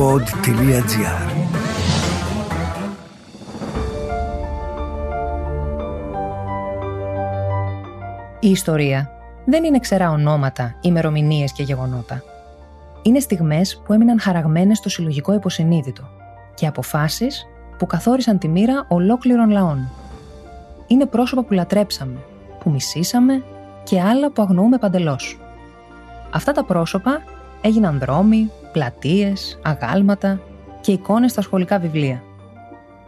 pod.gr Η ιστορία δεν είναι ξερά ονόματα, ημερομηνίες και γεγονότα. Είναι στιγμές που έμειναν χαραγμένες στο συλλογικό υποσυνείδητο και αποφάσεις που καθόρισαν τη μοίρα ολόκληρων λαών. Είναι πρόσωπα που λατρέψαμε, που μισήσαμε και άλλα που αγνοούμε παντελώς. Αυτά τα πρόσωπα έγιναν δρόμοι, πλατείες, αγάλματα και εικόνες στα σχολικά βιβλία.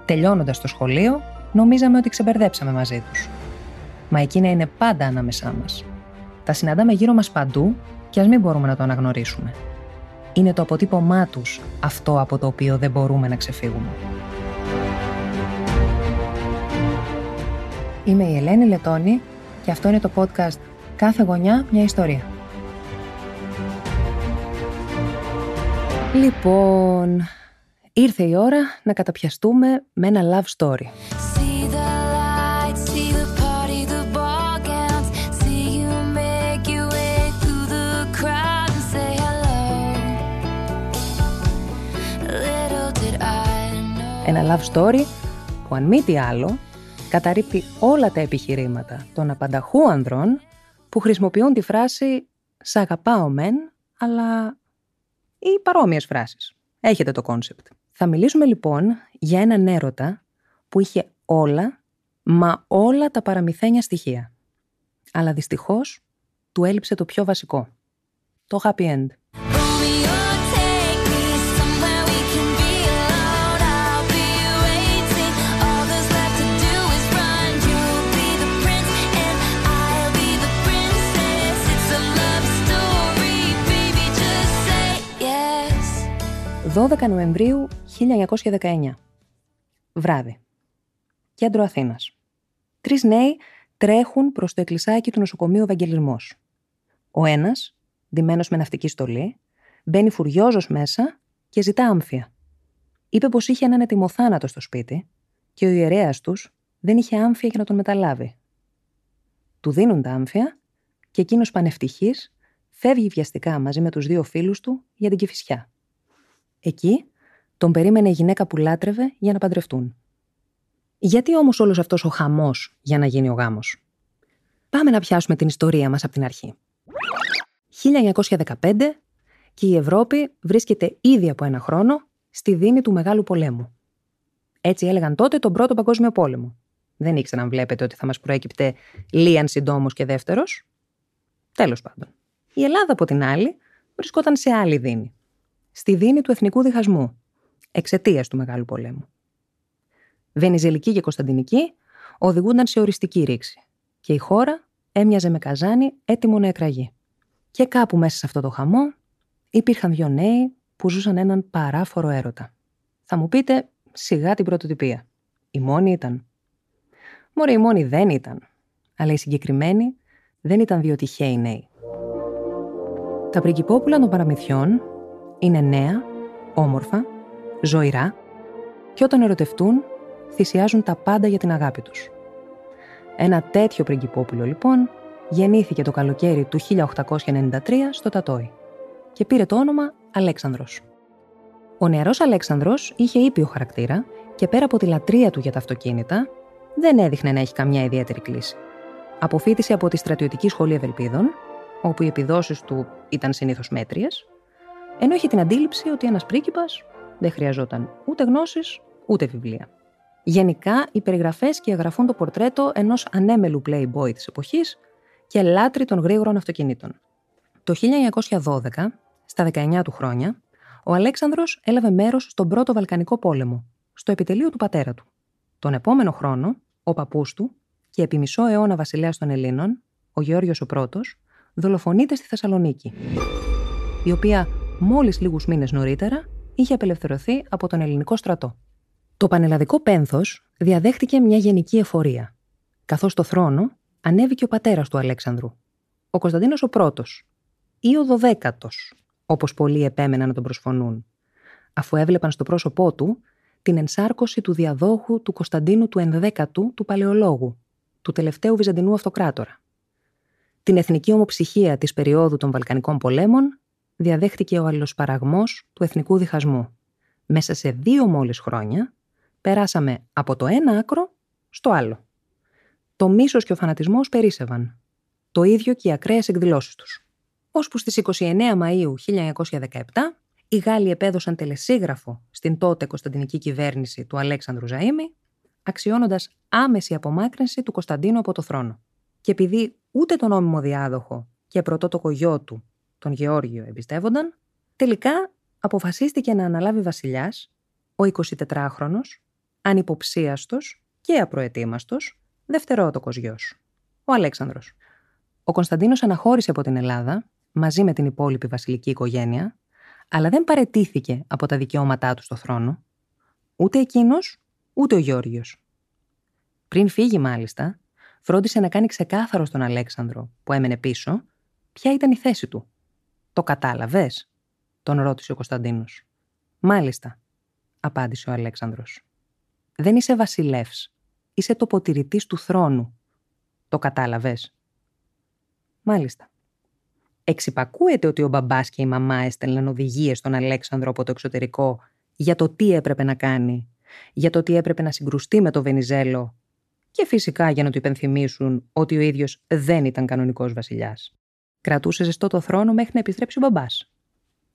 Τελειώνοντας το σχολείο, νομίζαμε ότι ξεμπερδέψαμε μαζί τους. Μα εκείνα είναι πάντα ανάμεσά μας. Τα συναντάμε γύρω μας παντού και ας μην μπορούμε να το αναγνωρίσουμε. Είναι το αποτύπωμά τους αυτό από το οποίο δεν μπορούμε να ξεφύγουμε. Είμαι η Ελένη Λετώνη και αυτό είναι το podcast «Κάθε γωνιά μια ιστορία». Λοιπόν, ήρθε η ώρα να καταπιαστούμε με ένα love story. See the lights, see the party, the ball gowns. See you make your way through the crowd and say hello. Little did I know. Ένα love story που αν μη τι άλλο καταρρύπτει όλα τα επιχειρήματα των απανταχού ανδρών που χρησιμοποιούν τη φράση «Σ' αγαπάω μεν, αλλά...» ή παρόμοιες φράσεις. Έχετε το concept. Θα μιλήσουμε λοιπόν για έναν έρωτα που είχε όλα, μα όλα τα παραμυθένια στοιχεία. Αλλά δυστυχώς του έλειψε το πιο βασικό. Το happy end. 12 Νοεμβρίου 1919. Βράδυ. Κέντρο Αθήνας. Τρεις νέοι τρέχουν προς το εκκλησάκι του νοσοκομείου Ευαγγελισμός. Ο ένας, ντυμένος με ναυτική στολή, μπαίνει φουριόζος μέσα και ζητά άμφια. Είπε πως είχε έναν ετοιμοθάνατο στο σπίτι και ο ιερέας τους δεν είχε άμφια για να τον μεταλάβει. Του δίνουν τα άμφια και εκείνος πανευτυχής φεύγει βιαστικά μαζί με τους δύο φίλους του για την Κηφισιά. Εκεί τον περίμενε η γυναίκα που λάτρευε για να παντρευτούν. Γιατί όμως όλος αυτός ο χαμός για να γίνει ο γάμος; Πάμε να πιάσουμε την ιστορία μας από την αρχή. 1915 και η Ευρώπη βρίσκεται ήδη από ένα χρόνο στη δίνη του Μεγάλου Πολέμου. Έτσι έλεγαν τότε τον Πρώτο Παγκόσμιο Πόλεμο. Δεν ήξεραν, βλέπετε, ότι θα μας προέκυπτε Λίαν συντόμος και δεύτερος. Τέλος πάντων. Η Ελλάδα, από την άλλη, βρισκόταν σε άλλη δίνη. Στη δίνη του εθνικού διχασμού, εξαιτίας του Μεγάλου Πολέμου. Βενιζελική και Κωνσταντινική οδηγούνταν σε οριστική ρήξη και η χώρα έμοιαζε με καζάνι έτοιμο να εκραγεί. Και κάπου μέσα σε αυτό το χαμό υπήρχαν δύο νέοι που ζούσαν έναν παράφορο έρωτα. Θα μου πείτε, σιγά την πρωτοτυπία. Η μόνη ήταν. Μωρέ, η μόνη δεν ήταν. Αλλά οι συγκεκριμένοι δεν ήταν δύο τυχαίοι νέοι. Τα πριγκυπόπουλα των παραμυθιών είναι νέα, όμορφα, ζωηρά και όταν ερωτευτούν θυσιάζουν τα πάντα για την αγάπη τους. Ένα τέτοιο πριγκυπόπουλο λοιπόν γεννήθηκε το καλοκαίρι του 1893 στο Τατόι και πήρε το όνομα Αλέξανδρος. Ο νεαρός Αλέξανδρος είχε ήπιο χαρακτήρα και πέρα από τη λατρεία του για τα αυτοκίνητα δεν έδειχνε να έχει καμιά ιδιαίτερη κλίση. Αποφύτησε από τη στρατιωτική σχολή Ευελπίδων, όπου οι επιδόσεις του ήταν συνήθως μέτριες, ενώ είχε την αντίληψη ότι ένας πρίγκιπας δεν χρειαζόταν ούτε γνώσεις ούτε βιβλία. Γενικά, οι περιγραφές σκιαγραφούν το πορτρέτο ενός ανέμελου playboy της εποχής και λάτρη των γρήγορων αυτοκινήτων. Το 1912, στα 19 του χρόνια, ο Αλέξανδρος έλαβε μέρος στον Πρώτο Βαλκανικό Πόλεμο, στο επιτελείο του πατέρα του. Τον επόμενο χρόνο, ο παππούς του και επί μισό αιώνα βασιλέα των Ελλήνων, ο Γεώργιος ο Πρώτος, δολοφονείται στη Θεσσαλονίκη, η οποία μόλις λίγους μήνες νωρίτερα είχε απελευθερωθεί από τον ελληνικό στρατό. Το πανελλαδικό πένθος διαδέχτηκε μια γενική εφορία, καθώς στο θρόνο ανέβηκε ο πατέρας του Αλέξανδρου, ο Κωνσταντίνος ο πρώτος ή ο δωδέκατος, όπως πολλοί επέμεναν να τον προσφωνούν, αφού έβλεπαν στο πρόσωπό του την ενσάρκωση του διαδόχου του Κωνσταντίνου του ενδέκατου του Παλαιολόγου, του τελευταίου Βυζαντινού Αυτοκράτορα. Την εθνική ομοψυχία της περίοδου των Βαλκανικών πολέμων διαδέχτηκε ο αλληλοσπαραγμός του εθνικού διχασμού, Μέσα σε δύο μόλις χρόνια περάσαμε από το ένα άκρο στο άλλο. Το μίσος και ο φανατισμός περίσευαν. Το ίδιο και οι ακραίες εκδηλώσεις τους. Ώσπου στις 29 Μαΐου 1917 οι Γάλλοι επέδωσαν τελεσίγραφο στην τότε κωνσταντινική κυβέρνηση του Αλέξανδρου Ζαΐμι, αξιώνοντας άμεση απομάκρυνση του Κωνσταντίνου από το θρόνο. Και επειδή ούτε τον νόμιμο διάδοχο και πρωτότοκο γιο του, τον Γεώργιο, εμπιστεύονταν, τελικά αποφασίστηκε να αναλάβει βασιλιάς ο 24χρονος, ανυποψίαστος και απροετοίμαστος, δευτερότοκος γιος, ο Αλέξανδρος. Ο Κωνσταντίνος αναχώρησε από την Ελλάδα μαζί με την υπόλοιπη βασιλική οικογένεια, αλλά δεν παρετήθηκε από τα δικαιώματά του στο θρόνο, ούτε εκείνος, ούτε ο Γεώργιος. Πριν φύγει μάλιστα, φρόντισε να κάνει ξεκάθαρο στον Αλέξανδρο, που έμενε πίσω, ποια ήταν η θέση του. «Το κατάλαβες» τον ρώτησε ο Κωνσταντίνος. «Μάλιστα», απάντησε ο Αλέξανδρος. «Δεν είσαι βασιλεύς. Είσαι τοποτηρητής του θρόνου. Το κατάλαβες». «Μάλιστα». Εξυπακούεται ότι ο μπαμπάς και η μαμά έστελναν οδηγίες στον Αλέξανδρο από το εξωτερικό για το τι έπρεπε να κάνει, για το τι έπρεπε να συγκρουστεί με το Βενιζέλο και φυσικά για να του υπενθυμίσουν ότι ο ίδιος δεν ήταν κανονικός βασιλιάς. Κρατούσε ζεστό το θρόνο μέχρι να επιστρέψει ο μπαμπάς.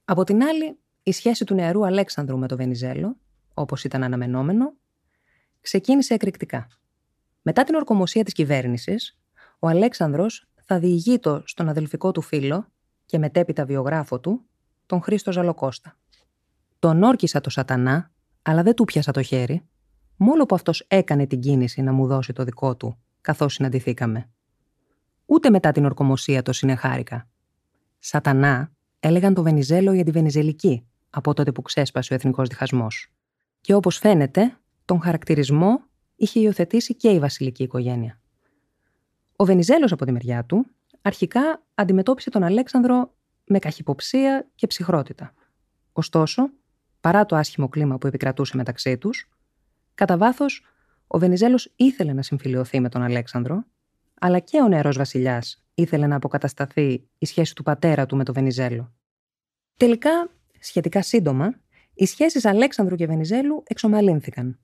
Από την άλλη, η σχέση του νεαρού Αλέξανδρου με το Βενιζέλο, όπως ήταν αναμενόμενο, ξεκίνησε εκρηκτικά. Μετά την ορκομοσία της κυβέρνησης, ο Αλέξανδρος θα διηγείτο στον αδελφικό του φίλο και μετέπειτα βιογράφο του, τον Χρήστο Ζαλοκώστα. Τον όρκισα το σατανά, αλλά δεν του πιάσα το χέρι, μόνο που αυτός έκανε την κίνηση να μου δώσει το δικό του, καθώς συναντηθήκαμε. Ούτε μετά την ορκομοσία το συνεχάρικα. Σατανά έλεγαν το Βενιζέλο οι αντιβενιζελικοί, από τότε που ξέσπασε ο εθνικός διχασμός. Και όπως φαίνεται, τον χαρακτηρισμό είχε υιοθετήσει και η βασιλική οικογένεια. Ο Βενιζέλος από τη μεριά του, αρχικά αντιμετώπισε τον Αλέξανδρο με καχυποψία και ψυχρότητα. Ωστόσο, παρά το άσχημο κλίμα που επικρατούσε μεταξύ τους, κατά βάθος, ο Βενιζέλος ήθελε να συμφιλειωθεί με τον Αλέξανδρο, αλλά και ο νεαρός βασιλιάς ήθελε να αποκατασταθεί η σχέση του πατέρα του με τον Βενιζέλο. Τελικά, σχετικά σύντομα, οι σχέσεις Αλέξανδρου και Βενιζέλου εξομαλύνθηκαν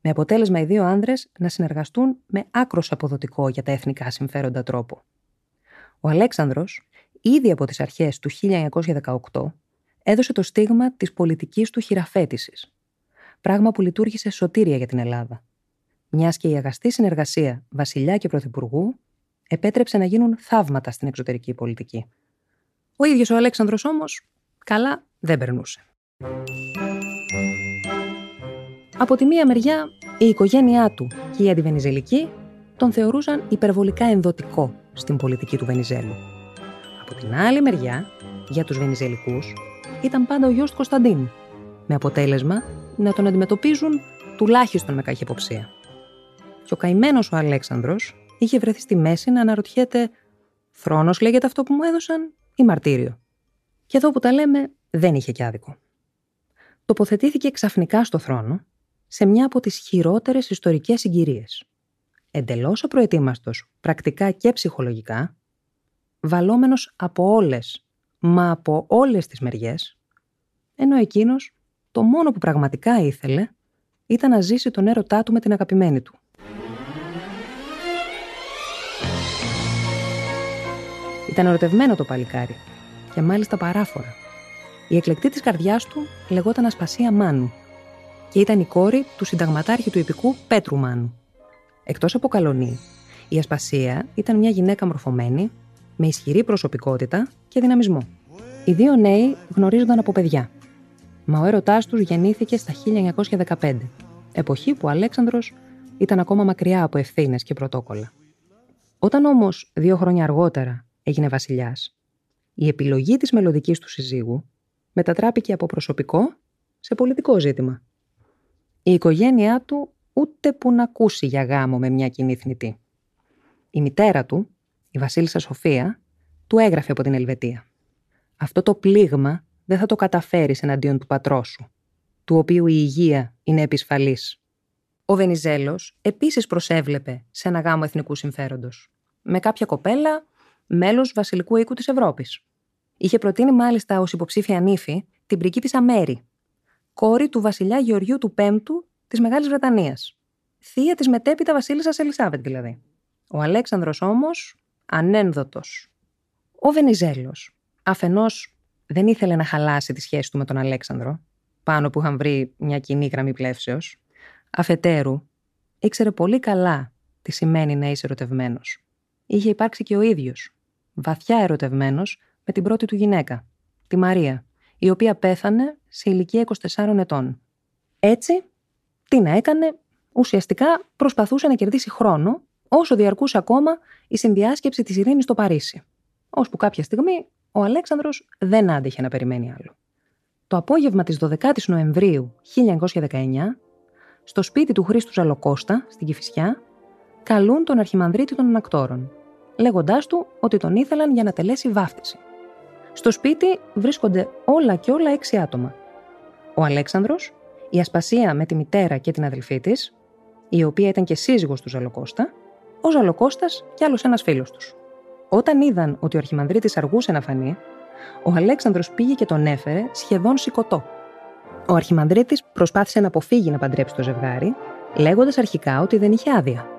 με αποτέλεσμα οι δύο άνδρες να συνεργαστούν με άκρος αποδοτικό για τα εθνικά συμφέροντα τρόπο. Ο Αλέξανδρος, ήδη από τις αρχές του 1918, έδωσε το στίγμα της πολιτικής του χειραφέτησης, πράγμα που λειτουργήσε σωτήρια για την Ελλάδα. Μιας και η αγαστή συνεργασία βασιλιά και πρωθυπουργού επέτρεψε να γίνουν θαύματα στην εξωτερική πολιτική. Ο ίδιος ο Αλέξανδρος όμως, καλά δεν περνούσε. Από τη μία μεριά, η οικογένειά του και οι αντιβενιζελικοί τον θεωρούσαν υπερβολικά ενδοτικό στην πολιτική του Βενιζέλου. Από την άλλη μεριά, για τους Βενιζελικούς, ήταν πάντα ο γιος του Κωνσταντίνου, με αποτέλεσμα να τον αντιμετωπίζουν τουλάχιστον με καχυποψία. Και ο καημένος ο Αλέξανδρος είχε βρεθεί στη μέση να αναρωτιέται «Θρόνος λέγεται αυτό που μου έδωσαν ή μαρτύριο». Και εδώ που τα λέμε δεν είχε κι άδικο. Τοποθετήθηκε ξαφνικά στο θρόνο σε μια από τις χειρότερες ιστορικές συγκυρίες. Εντελώς απροετοίμαστος, πρακτικά και ψυχολογικά, βαλόμενος από όλες, μα από όλες τις μεριές, ενώ εκείνος το μόνο που πραγματικά ήθελε ήταν να ζήσει τον έρωτά του με την αγαπημένη του. Ήταν ερωτευμένο το παλικάρι και μάλιστα παράφορα. Η εκλεκτή της καρδιάς του λεγόταν Ασπασία Μάνου και ήταν η κόρη του συνταγματάρχη του υπηκού Πέτρου Μάνου. Εκτός από καλονή, η Ασπασία ήταν μια γυναίκα μορφωμένη, με ισχυρή προσωπικότητα και δυναμισμό. Οι δύο νέοι γνωρίζονταν από παιδιά. Μα ο έρωτάς τους γεννήθηκε στα 1915, εποχή που ο Αλέξανδρος ήταν ακόμα μακριά από ευθύνες και πρωτόκολλα. Όταν όμως δύο χρόνια αργότερα έγινε βασιλιάς, η επιλογή της μελλοντικής του συζύγου μετατράπηκε από προσωπικό σε πολιτικό ζήτημα. Η οικογένειά του ούτε που να ακούσει για γάμο με μια κοινή θνητή. Η μητέρα του, η Βασίλισσα Σοφία, του έγραφε από την Ελβετία. Αυτό το πλήγμα δεν θα το καταφέρεις εναντίον του πατρός σου, του οποίου η υγεία είναι επισφαλής. Ο Βενιζέλος επίσης προσέβλεπε σε ένα γάμο εθνικού συμφέροντος, με κάποια κοπέλα, μέλος βασιλικού οίκου της Ευρώπης. Είχε προτείνει μάλιστα ως υποψήφια νύφη την πριγκίπισσα Μέρη, κόρη του βασιλιά Γεωργίου του Πέμπτου της Μεγάλης Βρετανίας. Θεία της μετέπειτα Βασίλισσας Ελισάβετ δηλαδή. Ο Αλέξανδρος όμως ανένδοτος. Ο Βενιζέλος αφενός δεν ήθελε να χαλάσει τη σχέση του με τον Αλέξανδρο, πάνω που είχαν βρει μια κοινή γραμμή πλεύσεως. Αφετέρου, ήξερε πολύ καλά τι σημαίνει να είσαι ερωτευμένος. Είχε υπάρξει και ο ίδιος, βαθιά ερωτευμένος με την πρώτη του γυναίκα, τη Μαρία, η οποία πέθανε σε ηλικία 24 ετών. Έτσι, τι να έκανε, ουσιαστικά προσπαθούσε να κερδίσει χρόνο όσο διαρκούσε ακόμα η συνδιάσκεψη της ειρήνης στο Παρίσι. Ώσπου κάποια στιγμή ο Αλέξανδρος δεν άντεχε να περιμένει άλλο. Το απόγευμα της 12ης Νοεμβρίου 1919, στο σπίτι του Χρήστου Ζαλοκώστα, στην Κηφισιά, καλούν τον αρχιμανδρίτη των ανακτόρων, λέγοντάς του ότι τον ήθελαν για να τελέσει βάφτιση. Στο σπίτι βρίσκονται όλα και όλα έξι άτομα. Ο Αλέξανδρος, η Ασπασία με τη μητέρα και την αδελφή της, η οποία ήταν και σύζυγος του Ζαλοκώστα, ο Ζαλοκώστας και άλλος ένας φίλος τους. Όταν είδαν ότι ο Αρχιμανδρίτης αργούσε να φανεί, ο Αλέξανδρος πήγε και τον έφερε σχεδόν σηκωτό. Ο Αρχιμανδρίτης προσπάθησε να αποφύγει να παντρέψει το ζευγάρι, λέγοντας αρχικά ότι δεν είχε άδεια.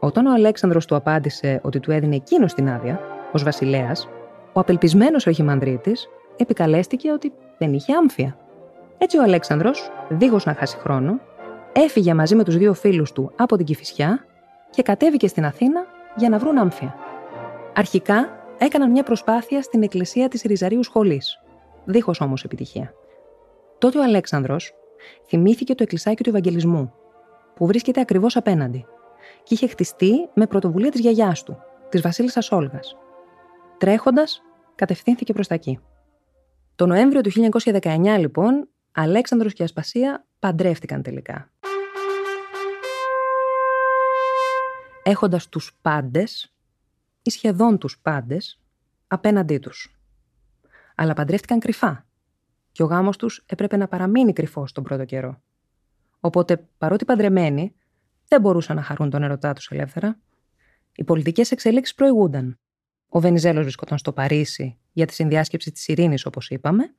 Όταν ο Αλέξανδρος του απάντησε ότι του έδινε εκείνο την άδεια, ως βασιλέας, ο απελπισμένος Αρχιμανδρίτης επικαλέστηκε ότι δεν είχε άμφια. Έτσι ο Αλέξανδρος, δίχως να χάσει χρόνο, έφυγε μαζί με τους δύο φίλους του από την Κηφισιά και κατέβηκε στην Αθήνα για να βρουν άμφια. Αρχικά έκαναν μια προσπάθεια στην εκκλησία της Ριζαρίου Σχολής, δίχως όμως επιτυχία. Τότε ο Αλέξανδρος θυμήθηκε το εκκλησάκι του Ευαγγελισμού, που βρίσκεται ακριβώς απέναντι και είχε χτιστεί με πρωτοβουλία της γιαγιάς του, της βασίλισσας Όλγας. Τρέχοντας, κατευθύνθηκε προς τα εκεί. Το Νοέμβριο του 1919, λοιπόν, Αλέξανδρος και Ασπασία παντρεύτηκαν τελικά. έχοντας τους πάντες ή σχεδόν τους πάντες απέναντί τους. Αλλά παντρεύτηκαν κρυφά και ο γάμος τους έπρεπε να παραμείνει κρυφός τον πρώτο καιρό. Οπότε, παρότι παντρεμένοι, δεν μπορούσαν να χαρούν τον ερωτά τους ελεύθερα. Οι πολιτικές εξελίξεις προηγούνταν. Ο Βενιζέλος βρισκόταν στο Παρίσι για τη συνδιάσκεψη της ειρήνης, όπως είπαμε,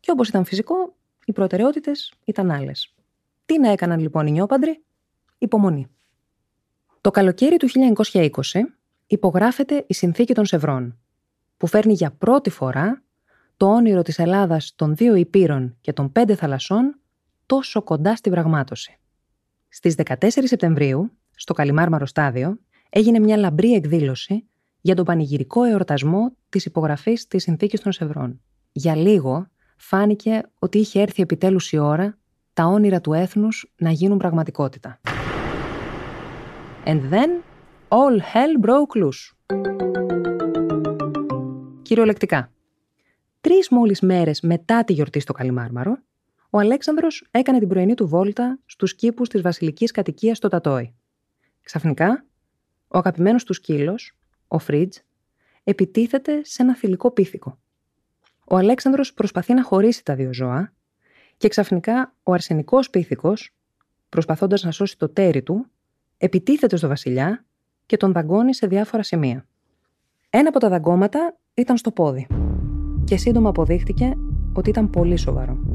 και όπως ήταν φυσικό, οι προτεραιότητες ήταν άλλες. Τι να έκαναν λοιπόν οι νιόπαντροι; Υπομονή. Το καλοκαίρι του 1920 υπογράφεται η Συνθήκη των Σευρών, που φέρνει για πρώτη φορά το όνειρο της Ελλάδας των δύο υπήρων και των πέντε θαλασσών τόσο κοντά στη πραγμάτωση. Στις 14 Σεπτεμβρίου, στο Καλιμάρμαρο Στάδιο, έγινε μια λαμπρή εκδήλωση για τον πανηγυρικό εορτασμό της υπογραφής της Συνθήκης των Σευρών. Για λίγο φάνηκε ότι είχε έρθει επιτέλους η ώρα τα όνειρα του έθνους να γίνουν πραγματικότητα. And then all hell broke loose. Κυριολεκτικά. Τρεις μόλις μέρες μετά τη γιορτή στο Καλιμάρμαρο, ο Αλέξανδρος έκανε την πρωινή του βόλτα στους κήπους της βασιλικής κατοικίας στο Τατόι. Ξαφνικά, ο αγαπημένος του σκύλος, ο Φρίτζ, επιτίθεται σε ένα θηλυκό πίθηκο. Ο Αλέξανδρος προσπαθεί να χωρίσει τα δύο ζώα και ξαφνικά ο αρσενικός πίθηκος, προσπαθώντας να σώσει το τέρι του, επιτίθεται στο βασιλιά και τον δαγκώνει σε διάφορα σημεία. Ένα από τα δαγκώματα ήταν στο πόδι και σύντομα αποδείχτηκε ότι ήταν πολύ σοβαρό.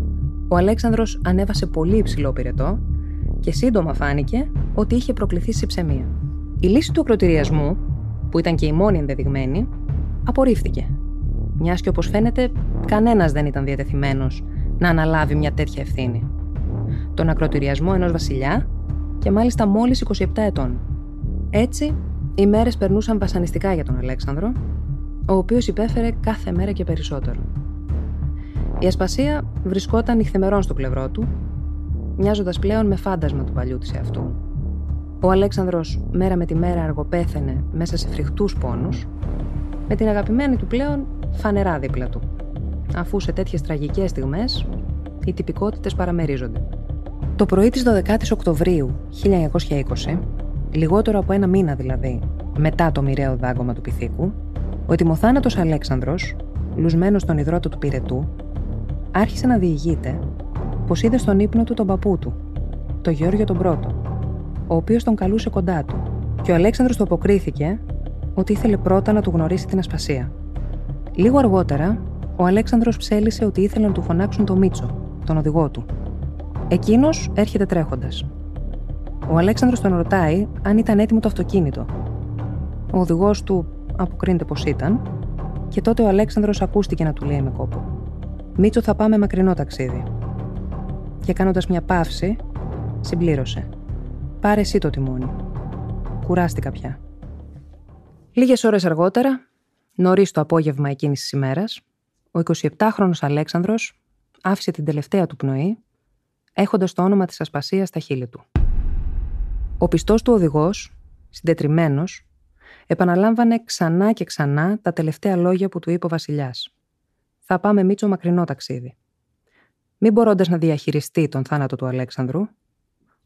Ο Αλέξανδρος ανέβασε πολύ υψηλό πυρετό και σύντομα φάνηκε ότι είχε προκληθεί συψεμία. Η λύση του ακροτηριασμού, που ήταν και η μόνη ενδεδειγμένη, απορρίφθηκε. Μιας και όπως φαίνεται, κανένας δεν ήταν διατεθειμένος να αναλάβει μια τέτοια ευθύνη. Τον ακροτηριασμό ενός βασιλιά και μάλιστα μόλις 27 ετών. Έτσι, οι μέρες περνούσαν βασανιστικά για τον Αλέξανδρο, ο οποίος υπέφερε κάθε μέρα και περισσότερο. Η ασπασία βρισκόταν νυχθημερών στο πλευρό του, μοιάζοντας πλέον με φάντασμα του παλιού της εαυτού. Ο Αλέξανδρος μέρα με τη μέρα αργοπέθαινε μέσα σε φρικτούς πόνους, με την αγαπημένη του πλέον φανερά δίπλα του, αφού σε τέτοιες τραγικές στιγμές οι τυπικότητες παραμερίζονται. Το πρωί της 12ης Οκτωβρίου 1920, λιγότερο από ένα μήνα δηλαδή μετά το μοιραίο δάγκωμα του Πυθίκου, ο ετοιμοθάνατος Αλέξανδρος, λουσμένος στον υδρότο του Πυρετού, άρχισε να διηγείται πως είδε στον ύπνο του τον παππού του, τον Γεώργιο τον Πρώτο, ο οποίος τον καλούσε κοντά του και ο Αλέξανδρος του αποκρίθηκε ότι ήθελε πρώτα να του γνωρίσει την ασπασία. Λίγο αργότερα, ο Αλέξανδρος ψέλισε ότι ήθελε να του φωνάξουν το Μίτσο, τον οδηγό του. Εκείνος έρχεται τρέχοντας. Ο Αλέξανδρος τον ρωτάει αν ήταν έτοιμο το αυτοκίνητο. Ο οδηγός του αποκρίνεται πως ήταν, και τότε ο Αλέξανδρος ακούστηκε να του λέει με κόπο. Μίτσο, θα πάμε μακρινό ταξίδι. Και κάνοντας μια παύση, συμπλήρωσε. Πάρε εσύ το τιμόνι. Κουράστηκα πια. Λίγες ώρες αργότερα, νωρίς το απόγευμα εκείνης της ημέρας, ο 27χρονος Αλέξανδρος άφησε την τελευταία του πνοή, έχοντας το όνομα της ασπασίας στα χείλη του. Ο πιστός του οδηγός, συντετριμένος, επαναλάμβανε ξανά και ξανά τα τελευταία λόγια που του είπε ο βασιλιάς. «Θα πάμε Μίτσο μακρινό ταξίδι». Μην μπορώντας να διαχειριστεί τον θάνατο του Αλέξανδρου,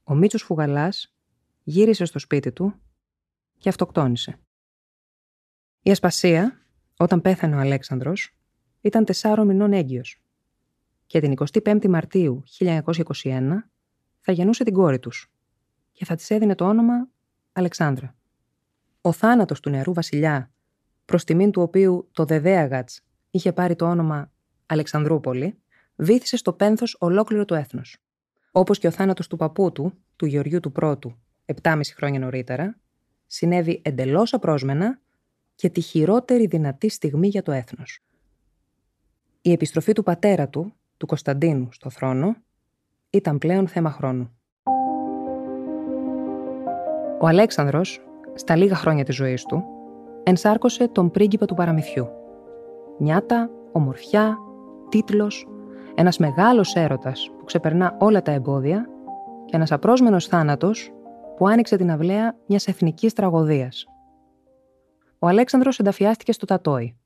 ο Μίτσος Φουγαλάς γύρισε στο σπίτι του και αυτοκτόνησε. Η Ασπασία, όταν πέθανε ο Αλέξανδρος, ήταν τεσσάρων μηνών έγκυος και την 25η Μαρτίου 1921 θα γεννούσε την κόρη τους και θα της έδινε το όνομα Αλεξάνδρα. Ο θάνατος του νεαρού βασιλιά, προς τιμήν του οποίου το Δεδέαγατς είχε πάρει το όνομα Αλεξανδρούπολη, βήθησε στο πένθος ολόκληρο το έθνος. Όπως και ο θάνατος του παππού του, του Γεωργιού του Πρώτου, 7,5 χρόνια νωρίτερα, συνέβη εντελώς απρόσμενα και τη χειρότερη δυνατή στιγμή για το έθνος. Η επιστροφή του πατέρα του, του Κωνσταντίνου, στο θρόνο, ήταν πλέον θέμα χρόνου. Ο Αλέξανδρος, στα λίγα χρόνια της ζωής του, ενσάρκωσε τον πρίγκιπα του παραμυθιού. Νιάτα, ομορφιά, τίτλος, ένας μεγάλος έρωτας που ξεπερνά όλα τα εμπόδια και ένας απρόσμενος θάνατος που άνοιξε την αυλαία μιας εθνικής τραγωδίας. Ο Αλέξανδρος ενταφιάστηκε στο Τατόι,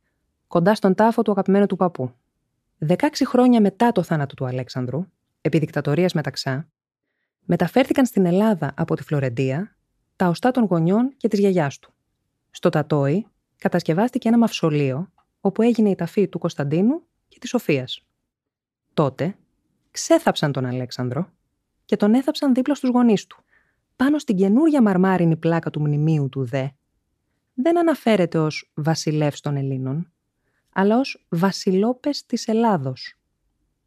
κοντά στον τάφο του αγαπημένου του παππού. 16 χρόνια μετά το θάνατο του Αλέξανδρου, επί δικτατορίας μεταξά, μεταφέρθηκαν στην Ελλάδα από τη Φλωρεντία τα οστά των γονιών και της γιαγιάς του. Στο Τατόι κατασκευάστηκε ένα μαυσολείο όπου έγινε η ταφή του Κωνσταντίνου και της Σοφίας. Τότε ξέθαψαν τον Αλέξανδρο και τον έθαψαν δίπλα στους γονείς του. Πάνω στην καινούρια μαρμάρινη πλάκα του μνημείου του ΔΕ δεν αναφέρεται ως βασιλεύς των Ελλήνων, αλλά ως βασιλόπες της Ελλάδος,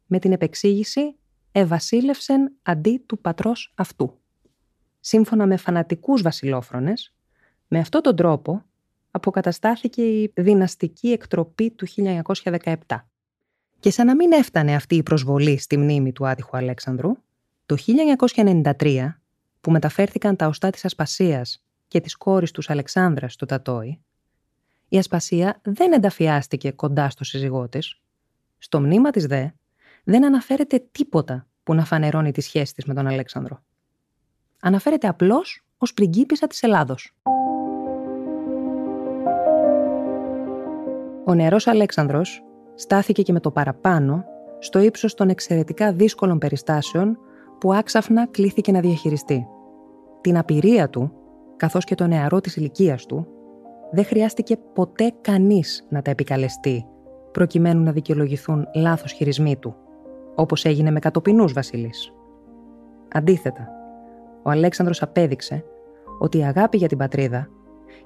με την επεξήγηση «ευασίλευσεν αντί του πατρός αυτού». Σύμφωνα με φανατικούς βασιλόφρονες, με αυτόν τον τρόπο αποκαταστάθηκε η δυναστική εκτροπή του 1917. Και σαν να μην έφτανε αυτή η προσβολή στη μνήμη του άτυχου Αλέξανδρου, το 1993, που μεταφέρθηκαν τα οστά της Ασπασίας και της κόρης τους Αλεξάνδρας στο Τατόι, η Ασπασία δεν ενταφιάστηκε κοντά στο σύζυγό της. Στο μνήμα της δε δεν αναφέρεται τίποτα που να φανερώνει τη σχέση της με τον Αλέξανδρο. Αναφέρεται απλώς ως πριγκίπισσα της Ελλάδος. Ο νεαρός Αλέξανδρος στάθηκε και με το παραπάνω στο ύψος των εξαιρετικά δύσκολων περιστάσεων που άξαφνα κλήθηκε να διαχειριστεί. Την απειρία του, καθώς και το νεαρό της ηλικίας του, δεν χρειάστηκε ποτέ κανείς να τα επικαλεστεί, προκειμένου να δικαιολογηθούν λάθος χειρισμοί του, όπως έγινε με κατοπινούς βασιλείς. Αντίθετα, ο Αλέξανδρος απέδειξε ότι η αγάπη για την πατρίδα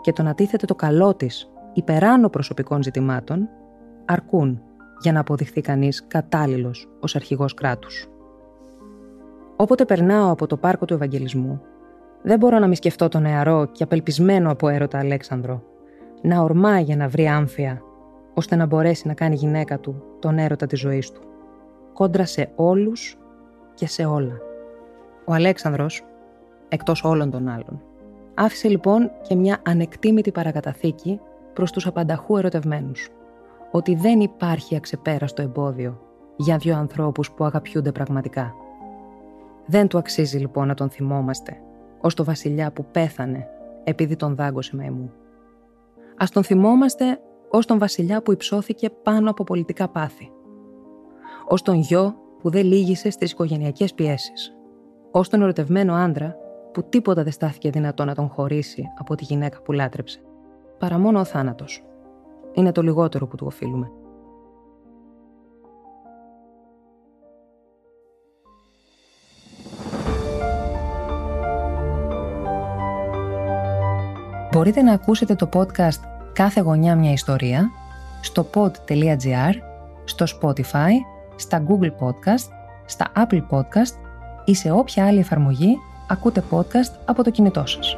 και το να τίθεται το καλό της υπεράνω προσωπικών ζητημάτων αρκούν για να αποδειχθεί κανείς κατάλληλος ως αρχηγός κράτους. Όποτε περνάω από το πάρκο του Ευαγγελισμού, δεν μπορώ να μη σκεφτώ τον νεαρό και απελπισμένο από έρωτα Αλέξανδρο, να ορμάει για να βρει άμφια, ώστε να μπορέσει να κάνει γυναίκα του τον έρωτα της ζωής του. Κόντρα σε όλους και σε όλα. Ο Αλέξανδρος, εκτός όλων των άλλων, άφησε λοιπόν και μια ανεκτήμητη παρακαταθήκη προς τους απανταχού ερωτευμένους. Ότι δεν υπάρχει αξεπέραστο εμπόδιο για δύο ανθρώπους που αγαπιούνται πραγματικά. Δεν του αξίζει λοιπόν να τον θυμόμαστε ως το βασιλιά που πέθανε επειδή τον δάγκωσε μαϊμού. Ας τον θυμόμαστε ως τον βασιλιά που υψώθηκε πάνω από πολιτικά πάθη. Ως τον γιο που δεν λύγησε στις οικογενειακές πιέσεις. Ως τον ερωτευμένο άντρα που τίποτα δεν στάθηκε δυνατό να τον χωρίσει από τη γυναίκα που λάτρεψε. Παρά μόνο ο θάνατος. Είναι το λιγότερο που του οφείλουμε. Μπορείτε να ακούσετε το podcast «Κάθε γωνιά μια ιστορία» στο pod.gr, στο Spotify, στα Google Podcast, στα Apple Podcast ή σε όποια άλλη εφαρμογή ακούτε podcast από το κινητό σας.